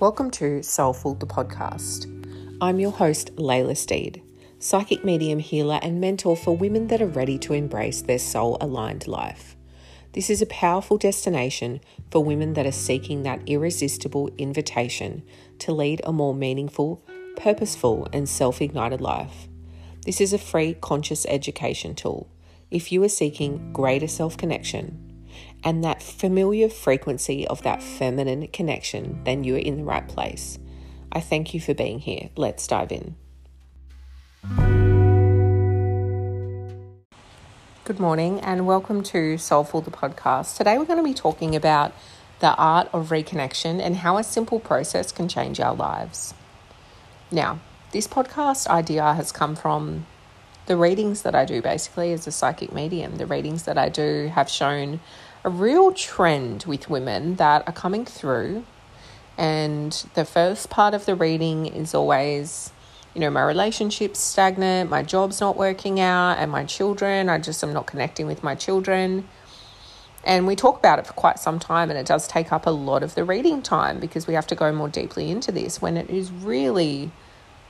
Welcome to Soulful, the podcast. I'm your host, Layla Steed, psychic medium healer and mentor for women that are ready to embrace their soul aligned life. This is a powerful destination for women that are seeking that irresistible invitation to lead a more meaningful, purposeful, and self ignited life. This is a free conscious education tool if you are seeking greater self connection and that familiar frequency of that feminine connection, then you are in the right place. I thank you for being here. Let's dive in. Good morning and welcome to Soulful the podcast. Today we're going to be talking about the art of reconnection and how a simple process can change our lives. Now, this podcast idea has come from the readings that I do basically as a psychic medium. The readings that I do have shown a real trend with women that are coming through. And the first part of the reading is always, you know, my relationship's stagnant, my job's not working out, and my children, I just am not connecting with my children. And we talk about it for quite some time, and it does take up a lot of the reading time because we have to go more deeply into this when it is really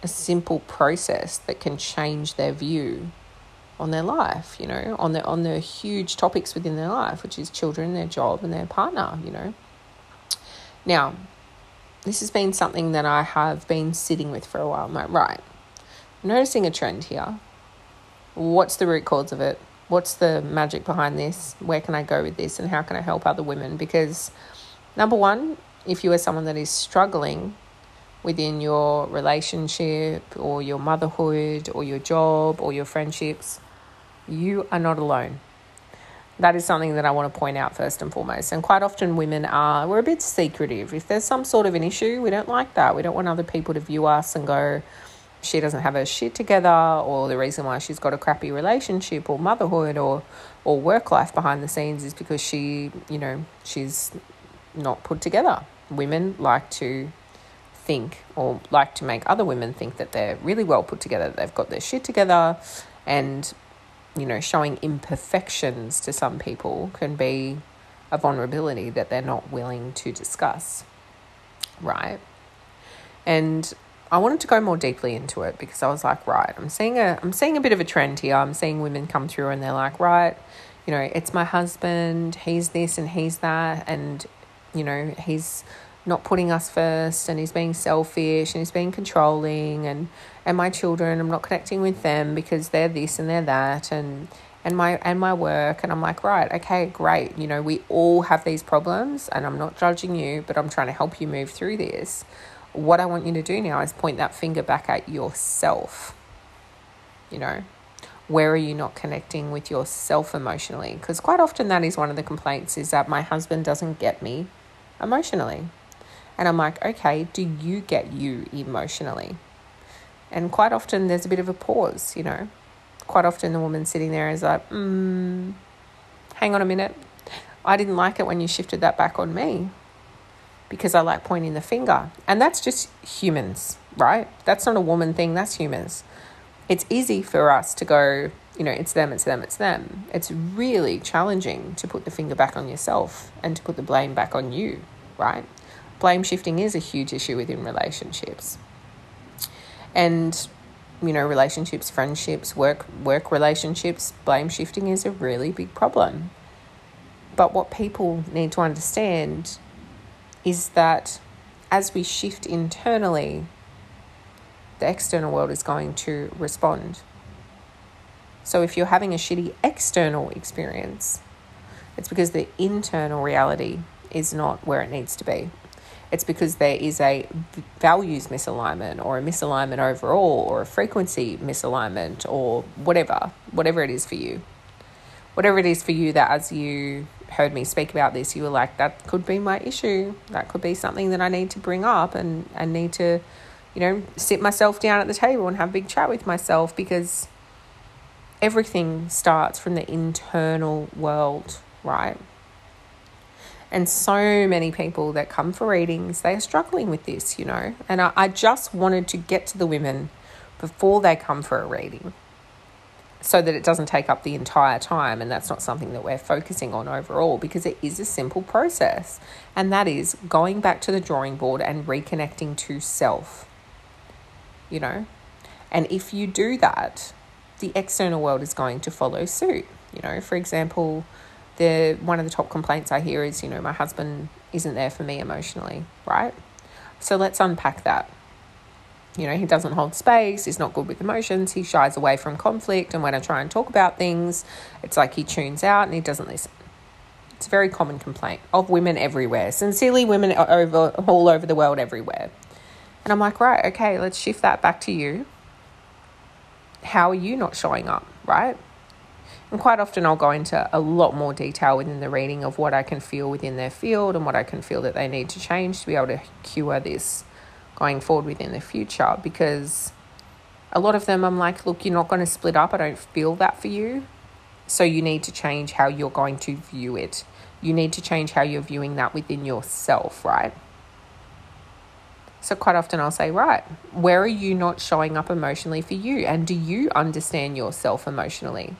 a simple process that can change their view on their life, you know, on the on the huge topics within their life, which is children, their job, and their partner, you know. Now, this has been something that I have been sitting with for a while. I'm like, right, I'm noticing a trend here. What's the root cause of it? What's the magic behind this? Where can I go with this? And how can I help other women? Because, number one, if you are someone that is struggling within your relationship or your motherhood or your job or your friendships, you are not alone. That is something that I want to point out first and foremost. And quite often, women are, we're a bit secretive. If there's some sort of an issue, we don't like that. We don't want other people to view us and go, she doesn't have her shit together, or the reason why she's got a crappy relationship or motherhood or, or work life behind the scenes is because she, you know, she's not put together. Women like to think or like to make other women think that they're really well put together, they've got their shit together, and you know, showing imperfections to some people can be a vulnerability that they're not willing to discuss, right? And I wanted to go more deeply into it because I was like, right, I'm seeing a I'm seeing a bit of a trend here. I'm seeing women come through and they're like, right, you know, it's my husband, he's this and he's that and you know, he's not putting us first and he's being selfish and he's being controlling and and my children I'm not connecting with them because they're this and they're that and and my and my work and I'm like right okay great you know we all have these problems and I'm not judging you but I'm trying to help you move through this. What I want you to do now is point that finger back at yourself you know? Where are you not connecting with yourself emotionally? Because quite often that is one of the complaints is that my husband doesn't get me emotionally and I'm like, okay, do you get you emotionally? And quite often there's a bit of a pause, you know. Quite often the woman sitting there is like, mm, hang on a minute. I didn't like it when you shifted that back on me because I like pointing the finger. And that's just humans, right? That's not a woman thing, that's humans. It's easy for us to go, you know, it's them, it's them, it's them. It's really challenging to put the finger back on yourself and to put the blame back on you, right? Blame shifting is a huge issue within relationships. And you know, relationships, friendships, work work relationships, blame shifting is a really big problem. But what people need to understand is that as we shift internally, the external world is going to respond. So if you're having a shitty external experience, it's because the internal reality is not where it needs to be it's because there is a values misalignment or a misalignment overall or a frequency misalignment or whatever, whatever it is for you. Whatever it is for you that as you heard me speak about this, you were like, that could be my issue. That could be something that I need to bring up and, and need to, you know, sit myself down at the table and have a big chat with myself because everything starts from the internal world, right? And so many people that come for readings, they are struggling with this, you know. And I, I just wanted to get to the women before they come for a reading. so that it doesn't take up the entire time and that's not something that we're focusing on overall because it is a simple process and that is going back to the drawing board and reconnecting to self you know and if you do that the external world is going to follow suit you know for example the one of the top complaints i hear is you know my husband isn't there for me emotionally right so let's unpack that you know, he doesn't hold space, he's not good with emotions, he shies away from conflict. And when I try and talk about things, it's like he tunes out and he doesn't listen. It's a very common complaint of women everywhere, sincerely, women over, all over the world, everywhere. And I'm like, right, okay, let's shift that back to you. How are you not showing up, right? And quite often, I'll go into a lot more detail within the reading of what I can feel within their field and what I can feel that they need to change to be able to cure this going forward within the future because a lot of them I'm like, look, you're not going to split up. I don't feel that for you. So you need to change how you're going to view it. You need to change how you're viewing that within yourself, right? So quite often I'll say, right, where are you not showing up emotionally for you? And do you understand yourself emotionally?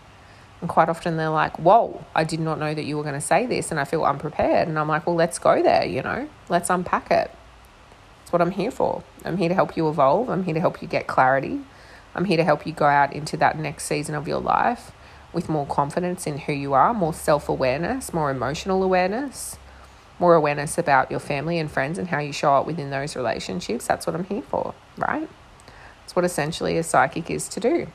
And quite often they're like, whoa, I did not know that you were going to say this and I feel unprepared. And I'm like, well, let's go there, you know, let's unpack it. That's what I'm here for. I'm here to help you evolve. I'm here to help you get clarity. I'm here to help you go out into that next season of your life with more confidence in who you are, more self awareness, more emotional awareness, more awareness about your family and friends and how you show up within those relationships. That's what I'm here for, right? It's what essentially a psychic is to do.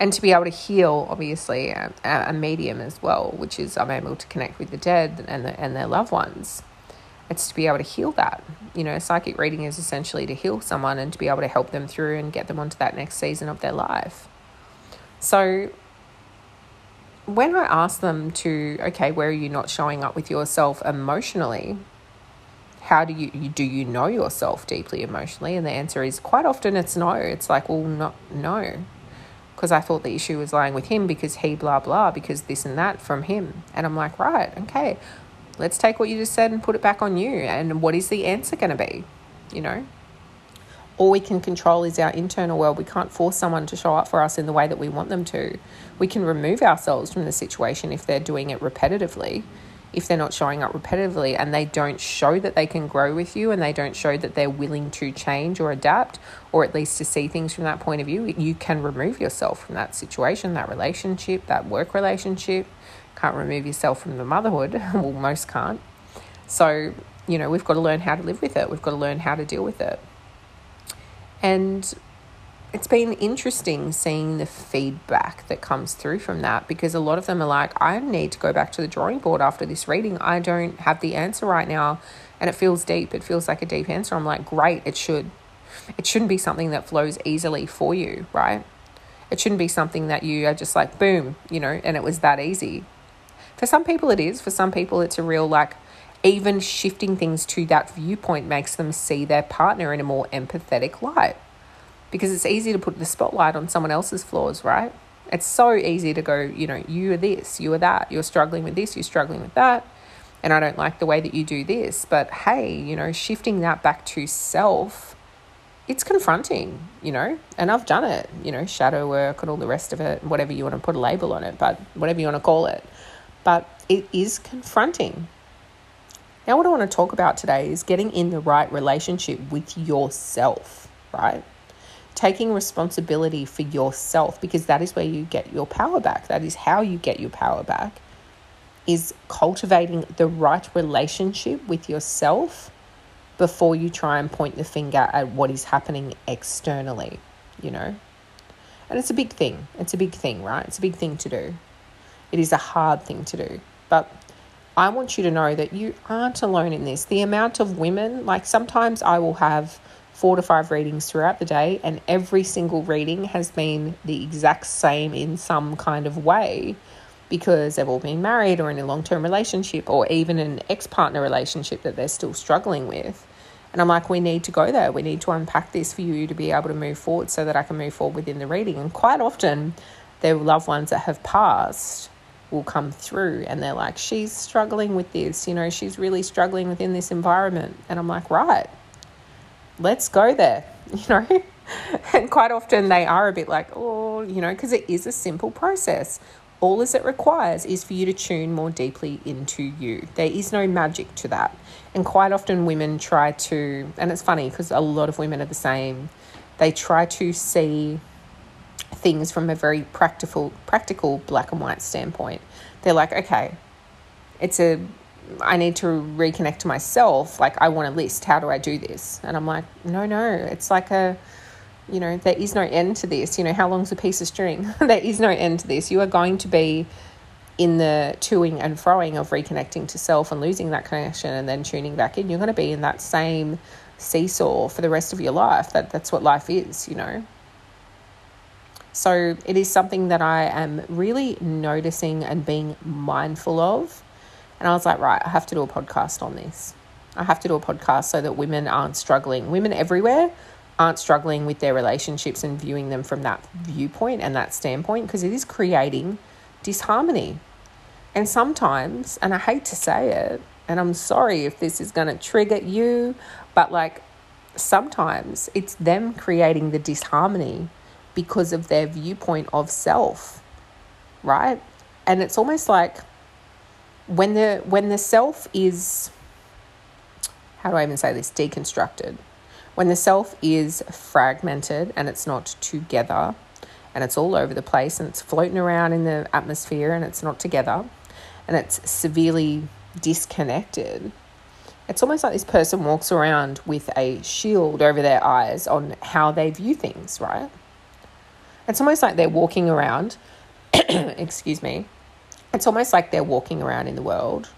And to be able to heal, obviously, a, a medium as well, which is I'm able to connect with the dead and, the, and their loved ones it's to be able to heal that. You know, psychic reading is essentially to heal someone and to be able to help them through and get them onto that next season of their life. So, when I ask them to, okay, where are you not showing up with yourself emotionally? How do you, do you know yourself deeply emotionally? And the answer is quite often it's no. It's like, well, not no, because I thought the issue was lying with him because he blah blah because this and that from him. And I'm like, right, okay let's take what you just said and put it back on you. And what is the answer going to be? You know? All we can control is our internal world. We can't force someone to show up for us in the way that we want them to. We can remove ourselves from the situation if they're doing it repetitively, if they're not showing up repetitively and they don't show that they can grow with you and they don't show that they're willing to change or adapt or at least to see things from that point of view. You can remove yourself from that situation, that relationship, that work relationship can't remove yourself from the motherhood. well, most can't. So, you know, we've got to learn how to live with it. We've got to learn how to deal with it. And it's been interesting seeing the feedback that comes through from that because a lot of them are like, I need to go back to the drawing board after this reading. I don't have the answer right now. And it feels deep. It feels like a deep answer. I'm like, great, it should. It shouldn't be something that flows easily for you, right? It shouldn't be something that you are just like, boom, you know, and it was that easy. For some people, it is. For some people, it's a real like, even shifting things to that viewpoint makes them see their partner in a more empathetic light. Because it's easy to put the spotlight on someone else's flaws, right? It's so easy to go, you know, you are this, you are that, you're struggling with this, you're struggling with that, and I don't like the way that you do this. But hey, you know, shifting that back to self, it's confronting, you know, and I've done it, you know, shadow work and all the rest of it, whatever you want to put a label on it, but whatever you want to call it but it is confronting. Now, what I want to talk about today is getting in the right relationship with yourself, right? Taking responsibility for yourself because that is where you get your power back. That is how you get your power back. Is cultivating the right relationship with yourself before you try and point the finger at what is happening externally, you know? And it's a big thing. It's a big thing, right? It's a big thing to do. It is a hard thing to do. But I want you to know that you aren't alone in this. The amount of women, like sometimes I will have four to five readings throughout the day, and every single reading has been the exact same in some kind of way because they've all been married or in a long term relationship or even an ex partner relationship that they're still struggling with. And I'm like, we need to go there. We need to unpack this for you to be able to move forward so that I can move forward within the reading. And quite often, they're loved ones that have passed will come through and they're like, she's struggling with this, you know, she's really struggling within this environment. And I'm like, right, let's go there, you know, and quite often they are a bit like, oh, you know, because it is a simple process. All as it requires is for you to tune more deeply into you. There is no magic to that. And quite often women try to, and it's funny because a lot of women are the same, they try to see things from a very practical practical black and white standpoint. They're like, okay, it's a I need to reconnect to myself. Like I want a list. How do I do this? And I'm like, no, no. It's like a you know, there is no end to this. You know, how long's a piece of string? there is no end to this. You are going to be in the toing and froing of reconnecting to self and losing that connection and then tuning back in. You're going to be in that same seesaw for the rest of your life. That that's what life is, you know. So it is something that I am really noticing and being mindful of. And I was like, right, I have to do a podcast on this. I have to do a podcast so that women aren't struggling. Women everywhere aren't struggling with their relationships and viewing them from that viewpoint and that standpoint because it is creating disharmony. And sometimes, and I hate to say it, and I'm sorry if this is going to trigger you, but like sometimes it's them creating the disharmony because of their viewpoint of self, right? And it's almost like when the when the self is how do I even say this deconstructed when the self is fragmented and it's not together and it's all over the place and it's floating around in the atmosphere and it's not together and it's severely disconnected it's almost like this person walks around with a shield over their eyes on how they view things right? It's almost like they're walking around, excuse me, it's almost like they're walking around in the world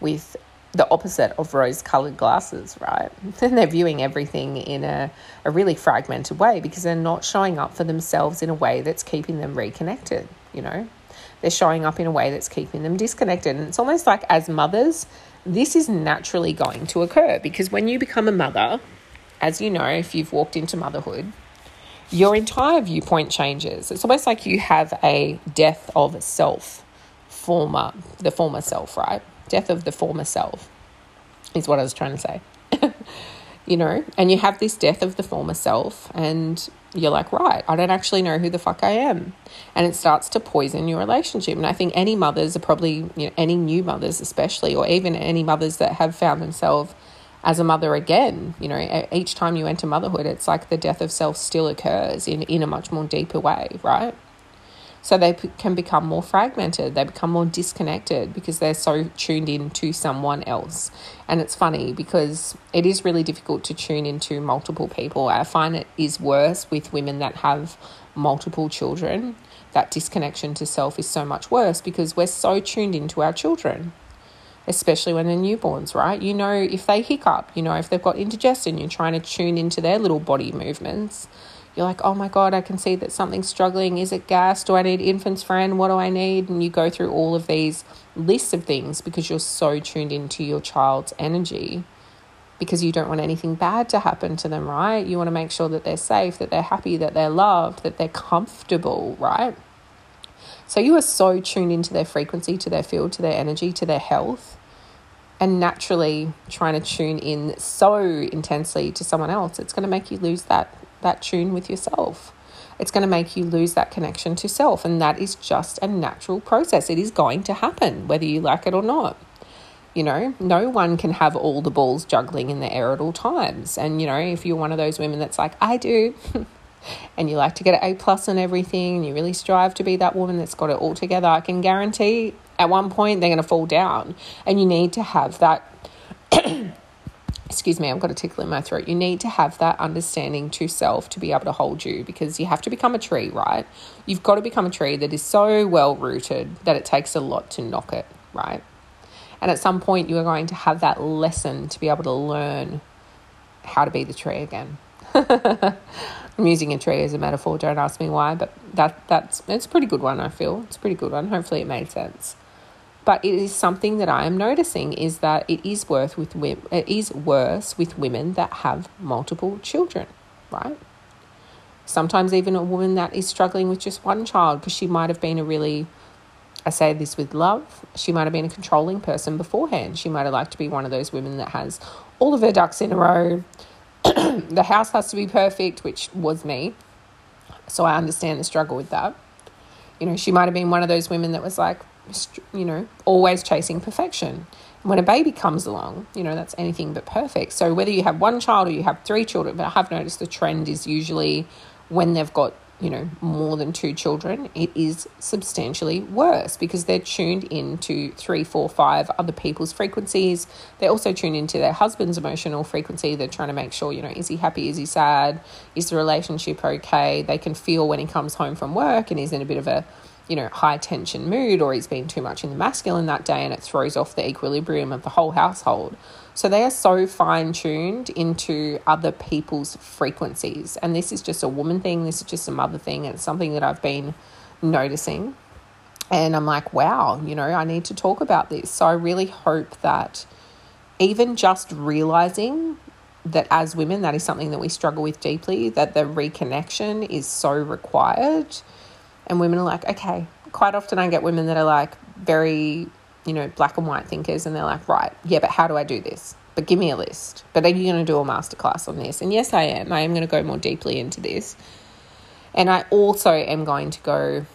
with the opposite of rose colored glasses, right? And they're viewing everything in a, a really fragmented way because they're not showing up for themselves in a way that's keeping them reconnected, you know? They're showing up in a way that's keeping them disconnected. And it's almost like as mothers, this is naturally going to occur because when you become a mother, as you know, if you've walked into motherhood, your entire viewpoint changes. It's almost like you have a death of self, former, the former self, right? Death of the former self is what I was trying to say. you know, and you have this death of the former self, and you're like, right, I don't actually know who the fuck I am. And it starts to poison your relationship. And I think any mothers are probably, you know, any new mothers, especially, or even any mothers that have found themselves as a mother again. You know, each time you enter motherhood, it's like the death of self still occurs in, in a much more deeper way, right? So they p- can become more fragmented, they become more disconnected because they're so tuned in to someone else. And it's funny because it is really difficult to tune into multiple people. I find it is worse with women that have multiple children. That disconnection to self is so much worse because we're so tuned into our children especially when they're newborns, right? You know, if they hiccup, you know, if they've got indigestion, you're trying to tune into their little body movements. You're like, oh my God, I can see that something's struggling. Is it gas? Do I need infant's friend? What do I need? And you go through all of these lists of things because you're so tuned into your child's energy because you don't want anything bad to happen to them, right? You want to make sure that they're safe, that they're happy, that they're loved, that they're comfortable, right? So you are so tuned into their frequency, to their field, to their energy, to their health, and naturally trying to tune in so intensely to someone else, it's going to make you lose that that tune with yourself. It's going to make you lose that connection to self, and that is just a natural process. It is going to happen whether you like it or not. You know, no one can have all the balls juggling in the air at all times. And you know, if you're one of those women that's like, I do, and you like to get an A plus and everything, and you really strive to be that woman that's got it all together, I can guarantee at one point they're going to fall down. And you need to have that. excuse me, I've got a tickle in my throat. You need to have that understanding to self to be able to hold you because you have to become a tree, right? You've got to become a tree that is so well rooted that it takes a lot to knock it, right? And at some point, you are going to have that lesson to be able to learn how to be the tree again. I'm using a tree as a metaphor. Don't ask me why, but that that's it's a pretty good one. I feel it's a pretty good one. Hopefully, it made sense. But it is something that I am noticing is that it is worth with it is worse with women that have multiple children, right? Sometimes even a woman that is struggling with just one child because she might have been a really I say this with love. She might have been a controlling person beforehand. She might have liked to be one of those women that has all of her ducks in a row, the house has to be perfect, which was me. So I understand the struggle with that. You know, she might have been one of those women that was like, you know, always chasing perfection. And when a baby comes along, you know, that's anything but perfect. So whether you have one child or you have three children, but I have noticed the trend is usually when they've got you know, more than two children, it is substantially worse because they're tuned into three, four, five other people's frequencies. They're also tuned into their husband's emotional frequency. They're trying to make sure, you know, is he happy? Is he sad? Is the relationship okay? They can feel when he comes home from work and he's in a bit of a, you know, high tension mood or he's been too much in the masculine that day and it throws off the equilibrium of the whole household. So they are so fine tuned into other people's frequencies. And this is just a woman thing, this is just a mother thing. It's something that I've been noticing. And I'm like, wow, you know, I need to talk about this. So I really hope that even just realizing that as women, that is something that we struggle with deeply, that the reconnection is so required. And women are like, okay, quite often I get women that are like very you know, black and white thinkers and they're like, right, yeah, but how do I do this? But give me a list. But are you going to do a masterclass on this? And yes, I am. I am going to go more deeply into this. And I also am going to go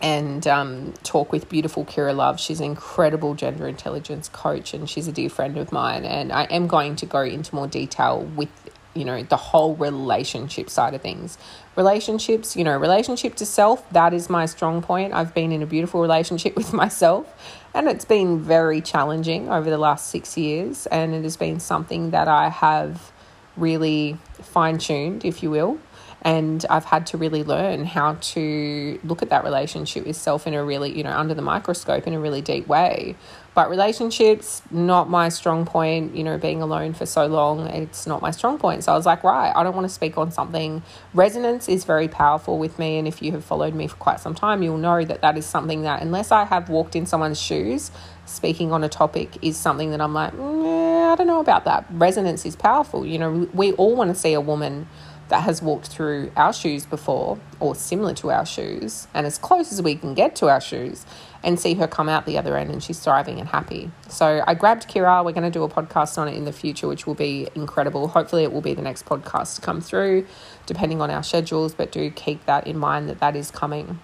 and um, talk with beautiful Kira Love. She's an incredible gender intelligence coach and she's a dear friend of mine. And I am going to go into more detail with you know, the whole relationship side of things. Relationships, you know, relationship to self, that is my strong point. I've been in a beautiful relationship with myself and it's been very challenging over the last six years. And it has been something that I have really fine tuned, if you will. And I've had to really learn how to look at that relationship with self in a really, you know, under the microscope in a really deep way. But relationships, not my strong point. You know, being alone for so long, it's not my strong point. So I was like, right, I don't want to speak on something. Resonance is very powerful with me. And if you have followed me for quite some time, you'll know that that is something that, unless I have walked in someone's shoes, speaking on a topic is something that I'm like, mm, I don't know about that. Resonance is powerful. You know, we all want to see a woman that has walked through our shoes before or similar to our shoes and as close as we can get to our shoes and see her come out the other end and she's thriving and happy. So I grabbed Kira. We're going to do a podcast on it in the future, which will be incredible. Hopefully, it will be the next podcast to come through, depending on our schedules, but do keep that in mind that that is coming.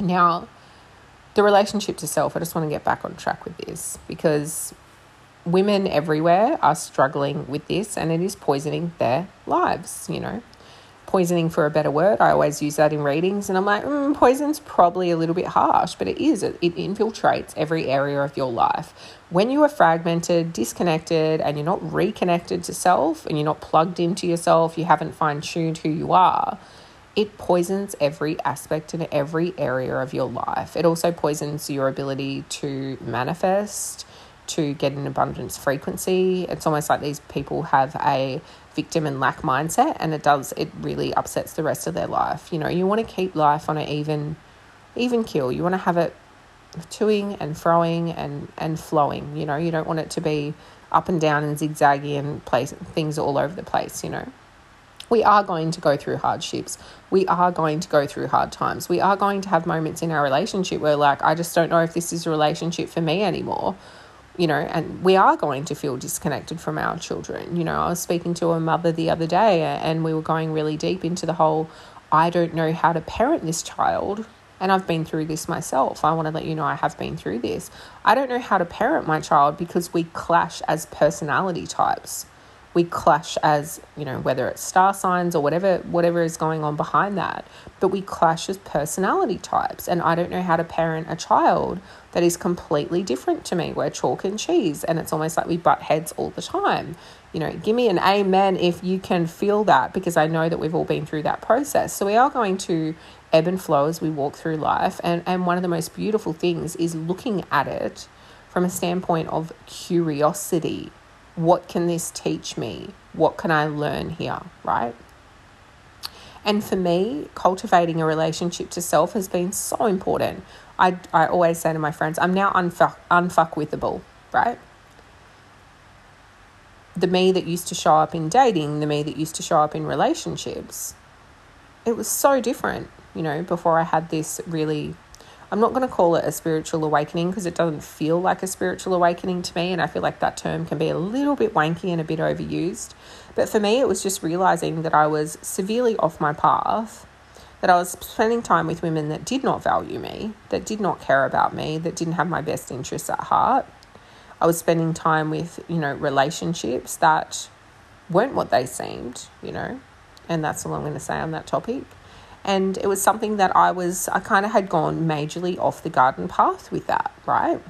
Now, the relationship to self, I just want to get back on track with this because women everywhere are struggling with this and it is poisoning their lives, you know poisoning for a better word. I always use that in readings, and I'm like, mm, poison's probably a little bit harsh, but it is. It, it infiltrates every area of your life. When you are fragmented, disconnected, and you're not reconnected to self, and you're not plugged into yourself, you haven't fine tuned who you are. It poisons every aspect and every area of your life. It also poisons your ability to manifest, to get an abundance frequency. It's almost like these people have a victim and lack mindset and it does it really upsets the rest of their life. You know you want to keep life on an even even kill you want to have it toing and froing and and flowing you know? You don't want it to be up and down and zigzaggy and place things all over the place you know? We are going to go through hardships. We are going to go through hard times. We are going to have moments in our relationship where, like, I just don't know if this is a relationship for me anymore you know, and we are going to feel disconnected from our children. You know, I was speaking to a mother the other day and we were going really deep into the whole I don't know how to parent this child. And I've been through this myself. I want to let you know I have been through this. I don't know how to parent my child because we clash as personality types we clash as you know whether it's star signs or whatever whatever is going on behind that but we clash as personality types. And i don't know how to parent a child that is completely different to me. We're chalk and cheese and it's almost like we butt heads all the time. You know give me an amen if you can feel that because i know that we've all been through that process. So we are going to ebb and flow as we walk through life. And and one of the most beautiful things is looking at it from a standpoint of curiosity what can this teach me? What can I learn here, right? And for me, cultivating a relationship to self has been so important. I, I always say to my friends, I'm now unfuck, unfuckwithable, right? The me that used to show up in dating, the me that used to show up in relationships, it was so different, you know, before I had this really I'm not going to call it a spiritual awakening because it doesn't feel like a spiritual awakening to me. And I feel like that term can be a little bit wanky and a bit overused. But for me, it was just realizing that I was severely off my path, that I was spending time with women that did not value me, that did not care about me, that didn't have my best interests at heart. I was spending time with, you know, relationships that weren't what they seemed, you know, and that's all I'm going to say on that topic. And it was something that I was, I kind of had gone majorly off the garden path with that, right?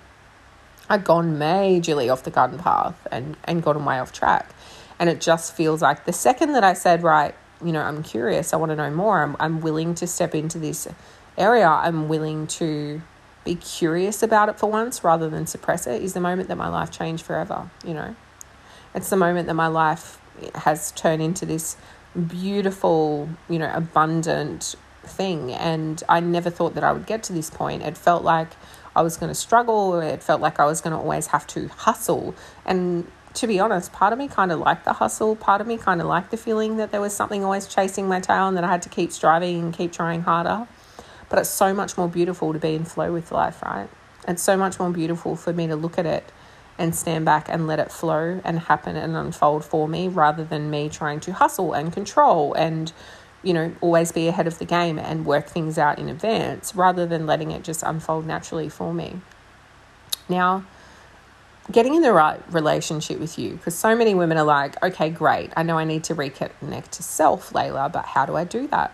I'd gone majorly off the garden path and, and gotten way off track. And it just feels like the second that I said, right, you know, I'm curious, I want to know more, I'm, I'm willing to step into this area, I'm willing to be curious about it for once rather than suppress it, is the moment that my life changed forever, you know? It's the moment that my life has turned into this beautiful, you know, abundant thing. And I never thought that I would get to this point. It felt like I was going to struggle. It felt like I was going to always have to hustle. And to be honest, part of me kind of liked the hustle. Part of me kind of liked the feeling that there was something always chasing my tail and that I had to keep striving and keep trying harder. But it's so much more beautiful to be in flow with life, right? It's so much more beautiful for me to look at it and stand back and let it flow and happen and unfold for me rather than me trying to hustle and control and you know always be ahead of the game and work things out in advance rather than letting it just unfold naturally for me. Now getting in the right relationship with you because so many women are like okay great. I know i need to reconnect to self layla but how do i do that?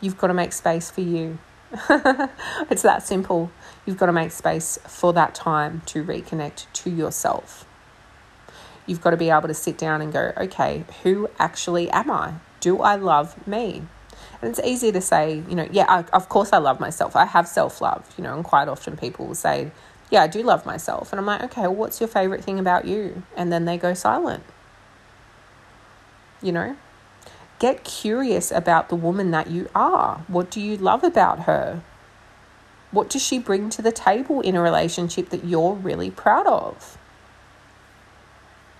You've got to make space for you. It's that simple. You've got to make space for that time to reconnect to yourself. You've got to be able to sit down and go, okay, who actually am I? Do I love me? And it's easy to say, you know, yeah, I, of course I love myself. I have self love, you know, and quite often people will say, yeah, I do love myself. And I'm like, okay, well, what's your favorite thing about you? And then they go silent. You know, Get curious about the woman that you are. What do you love about her? What does she bring to the table in a relationship that you're really proud of?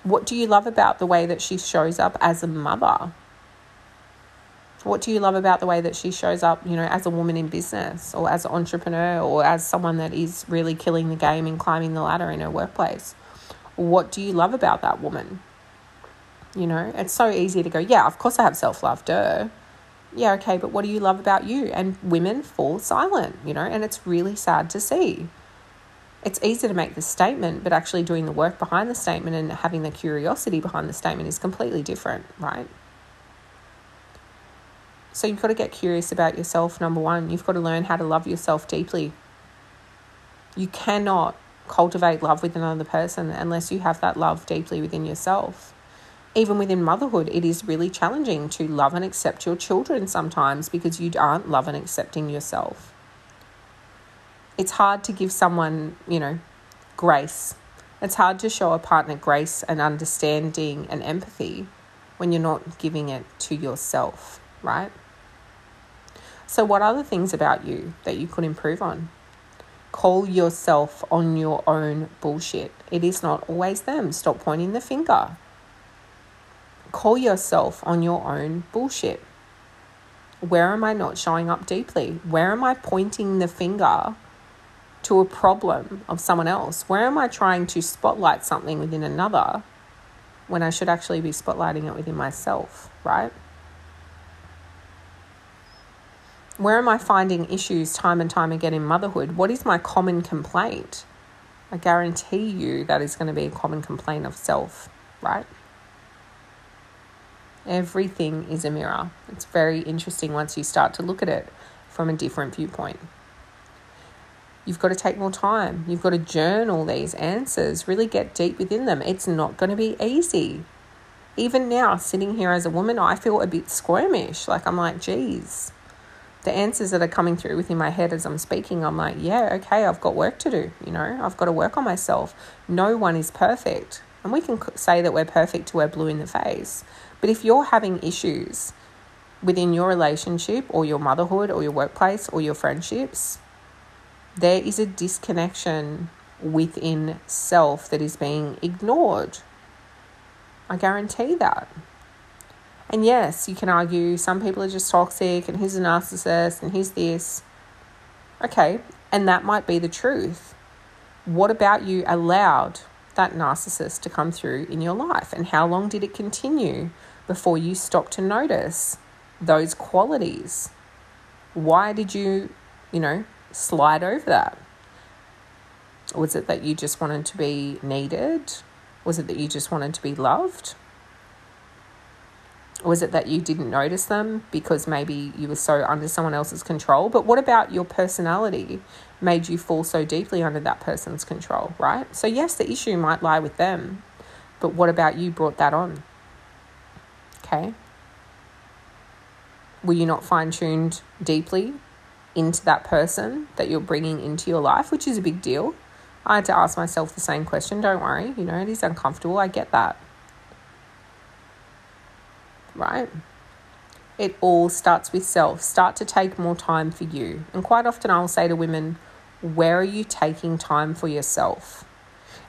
What do you love about the way that she shows up as a mother? What do you love about the way that she shows up, you know, as a woman in business or as an entrepreneur or as someone that is really killing the game and climbing the ladder in her workplace? What do you love about that woman? You know, it's so easy to go, yeah, of course I have self love, duh. Yeah, okay, but what do you love about you? And women fall silent, you know, and it's really sad to see. It's easy to make the statement, but actually doing the work behind the statement and having the curiosity behind the statement is completely different, right? So you've got to get curious about yourself, number one. You've got to learn how to love yourself deeply. You cannot cultivate love with another person unless you have that love deeply within yourself even within motherhood, it is really challenging to love and accept your children sometimes because you aren't loving and accepting yourself. It's hard to give someone, you know, grace. It's hard to show a partner grace and understanding and empathy when you're not giving it to yourself, right? So, what are the things about you that you could improve on? Call yourself on your own bullshit. It is not always them. Stop pointing the finger call yourself on your own bullshit. Where am I not showing up deeply? Where am I pointing the finger to a problem of someone else? Where am I trying to spotlight something within another when I should actually be spotlighting it within myself, right? Where am I finding issues time and time again in motherhood? What is my common complaint? I guarantee you that is going to be a common complaint of self, right? Everything is a mirror. It's very interesting once you start to look at it from a different viewpoint. You've got to take more time. You've got to journal these answers, really get deep within them. It's not going to be easy. Even now, sitting here as a woman, I feel a bit squirmish. Like, I'm like, geez, the answers that are coming through within my head as I'm speaking, I'm like, yeah, okay, I've got work to do. You know, I've got to work on myself. No one is perfect. And we can say that we're perfect to we're blue in the face. But if you're having issues within your relationship or your motherhood or your workplace or your friendships, there is a disconnection within self that is being ignored. I guarantee that. And yes, you can argue some people are just toxic and he's a narcissist and he's this. Okay, And that might be the truth. What about you allowed that narcissist to come through in your life? And how long did it continue before you stop to notice those qualities? Why did you, you know, slide over that? Was it that you just wanted to be needed? Was it that you just wanted to be loved? Was it that you didn't notice them because maybe you were so under someone else's control? But what about your personality made you fall so deeply under that person's control, right? So, yes, the issue might lie with them, but what about you brought that on? Okay. Were you not fine tuned deeply into that person that you're bringing into your life, which is a big deal? I had to ask myself the same question. Don't worry, you know, it is uncomfortable. I get that. Right? It all starts with self. Start to take more time for you. And quite often I'll say to women, Where are you taking time for yourself?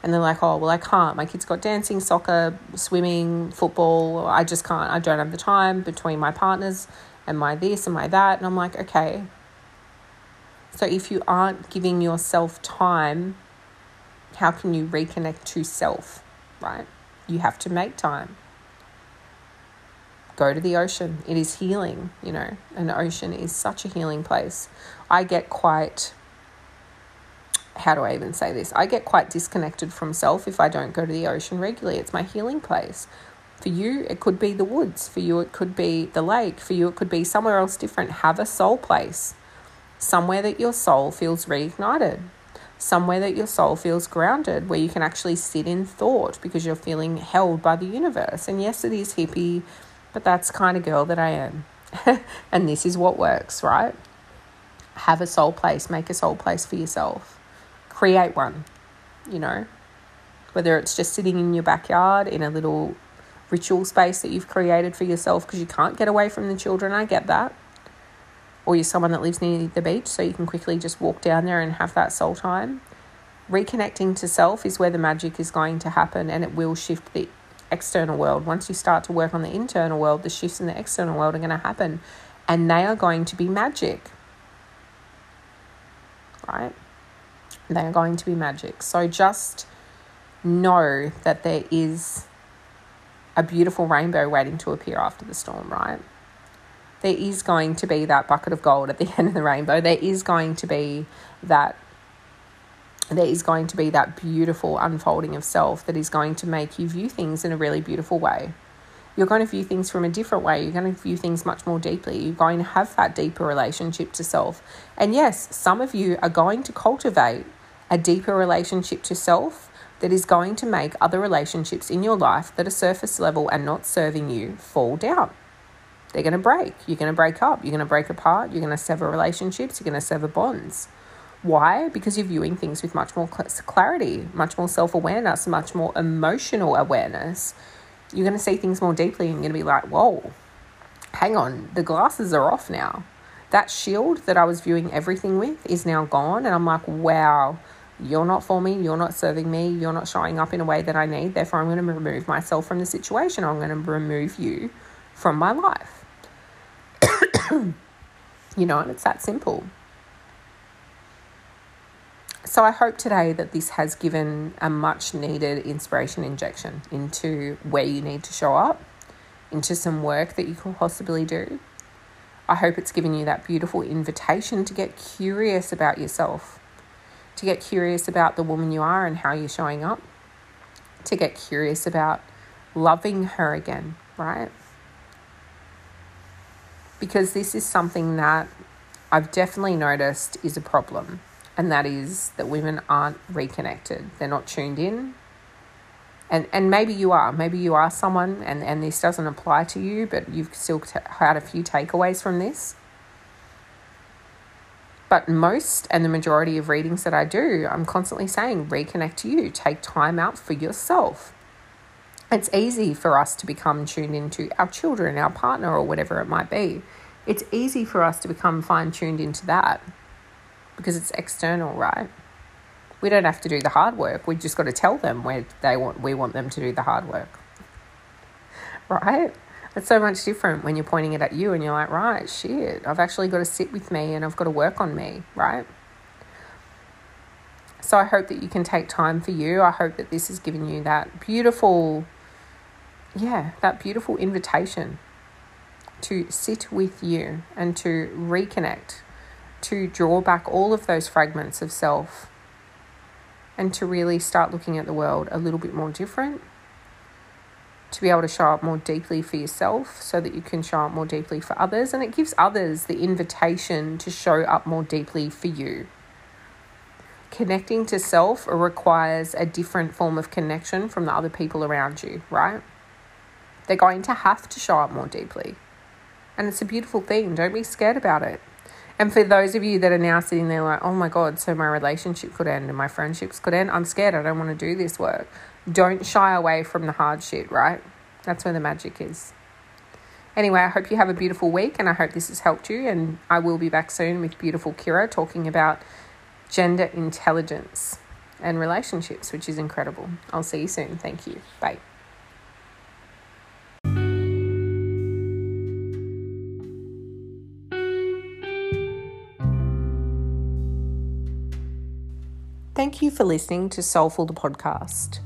And they're like, Oh, well, I can't. My kids got dancing, soccer, swimming, football. I just can't. I don't have the time between my partners and my this and my that. And I'm like, Okay. So if you aren't giving yourself time, how can you reconnect to self, right? You have to make time. Go to the ocean. It is healing, you know. An ocean is such a healing place. I get quite how do I even say this? I get quite disconnected from self if I don't go to the ocean regularly. It's my healing place. For you, it could be the woods. For you, it could be the lake. For you, it could be somewhere else different. Have a soul place, somewhere that your soul feels reignited somewhere that your soul feels grounded, where you can actually sit in thought because you're feeling held by the universe. And yes, it is hippie, but that's the kind of girl that I am. and this is what works, right? Have a soul place, make a soul place for yourself, create one, you know, whether it's just sitting in your backyard in a little ritual space that you've created for yourself because you can't get away from the children. I get that or you're someone that lives near the beach, so you can quickly just walk down there and have that soul time. Reconnecting to self is where the magic is going to happen and it will shift the external world. Once you start to work on the internal world, the shifts in the external world are going to happen and they are going to be magic. Right? They are going to be magic. So just know that there is a beautiful rainbow waiting to appear after the storm, right? there is going to be that bucket of gold at the end of the rainbow. There is going to be that there is going to be that beautiful unfolding of self that is going to make you view things in a really beautiful way. You're going to view things from a different way. You're going to view things much more deeply. You're going to have that deeper relationship to self. And yes, some of you are going to cultivate a deeper relationship to self that is going to make other relationships in your life that are surface level and not serving you fall down they're going to break. You're going to break up. You're going to break apart. You're going to sever relationships. You're going to sever bonds. Why? Because you're viewing things with much more clarity, much more self awareness, much more emotional awareness. You're going to see things more deeply and you're going to be like, whoa, hang on, the glasses are off now. That shield that I was viewing everything with is now gone. And I'm like, wow, you're not for me. You're not serving me. You're not showing up in a way that I need. Therefore, I'm going to remove myself from the situation. I'm going to remove you from my life. you know, and it's that simple. So I hope today that this has given a much needed inspiration injection into where you need to show up, into some work that you can possibly do. I hope it's given you that beautiful invitation to get curious about yourself, to get curious about the woman you are and how you're showing up, to get curious about loving her again, right? because this is something that I've definitely noticed is a problem, and that is that women aren't reconnected. They're not tuned in. And, and maybe you are. Maybe you are someone, and, and this doesn't apply to you, but you've still t- had a few takeaways from this. But most and the majority of readings that I do, I'm constantly saying reconnect to you, take time out for yourself it's easy for us to become tuned into our children, our partner, or whatever it might be. It's easy for us to become fine tuned into that because it's external, right? We don't have to do the hard work. We just got to tell them where they want we want them to do the hard work. Right? It's so much different when you're pointing it at you and you're like, right, shit, I've actually got to sit with me and I've got to work on me, right? So I hope that you can take time for you. I hope that this has given you that beautiful, yeah, that beautiful invitation to sit with you and to reconnect, to draw back all of those fragments of self and to really start looking at the world a little bit more different. To be able to show up more deeply for yourself so that you can show up more deeply for others. And it gives others the invitation to show up more deeply for you. Connecting to self requires a different form of connection from the other people around you, right? They're going to have to show up more deeply. And it's a beautiful thing. Don't be scared about it. And for those of you that are now sitting there like, oh my God, so my relationship could end and my friendships could end, I'm scared. I don't want to do this work. Don't shy away from the hard shit, right? That's where the magic is. Anyway, I hope you have a beautiful week and I hope this has helped you. And I will be back soon with beautiful Kira talking about gender intelligence and relationships, which is incredible. I'll see you soon. Thank you. Bye. Thank you for listening to Soulful the podcast.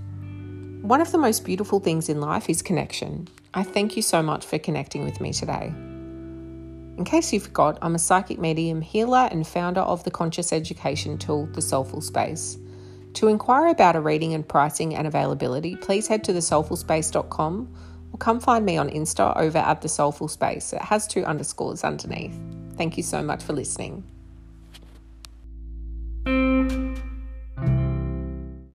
One of the most beautiful things in life is connection. I thank you so much for connecting with me today. In case you forgot, I'm a psychic medium, healer, and founder of the conscious education tool, The Soulful Space. To inquire about a reading and pricing and availability, please head to thesoulfulspace.com or come find me on Insta over at The Soulful Space. It has two underscores underneath. Thank you so much for listening.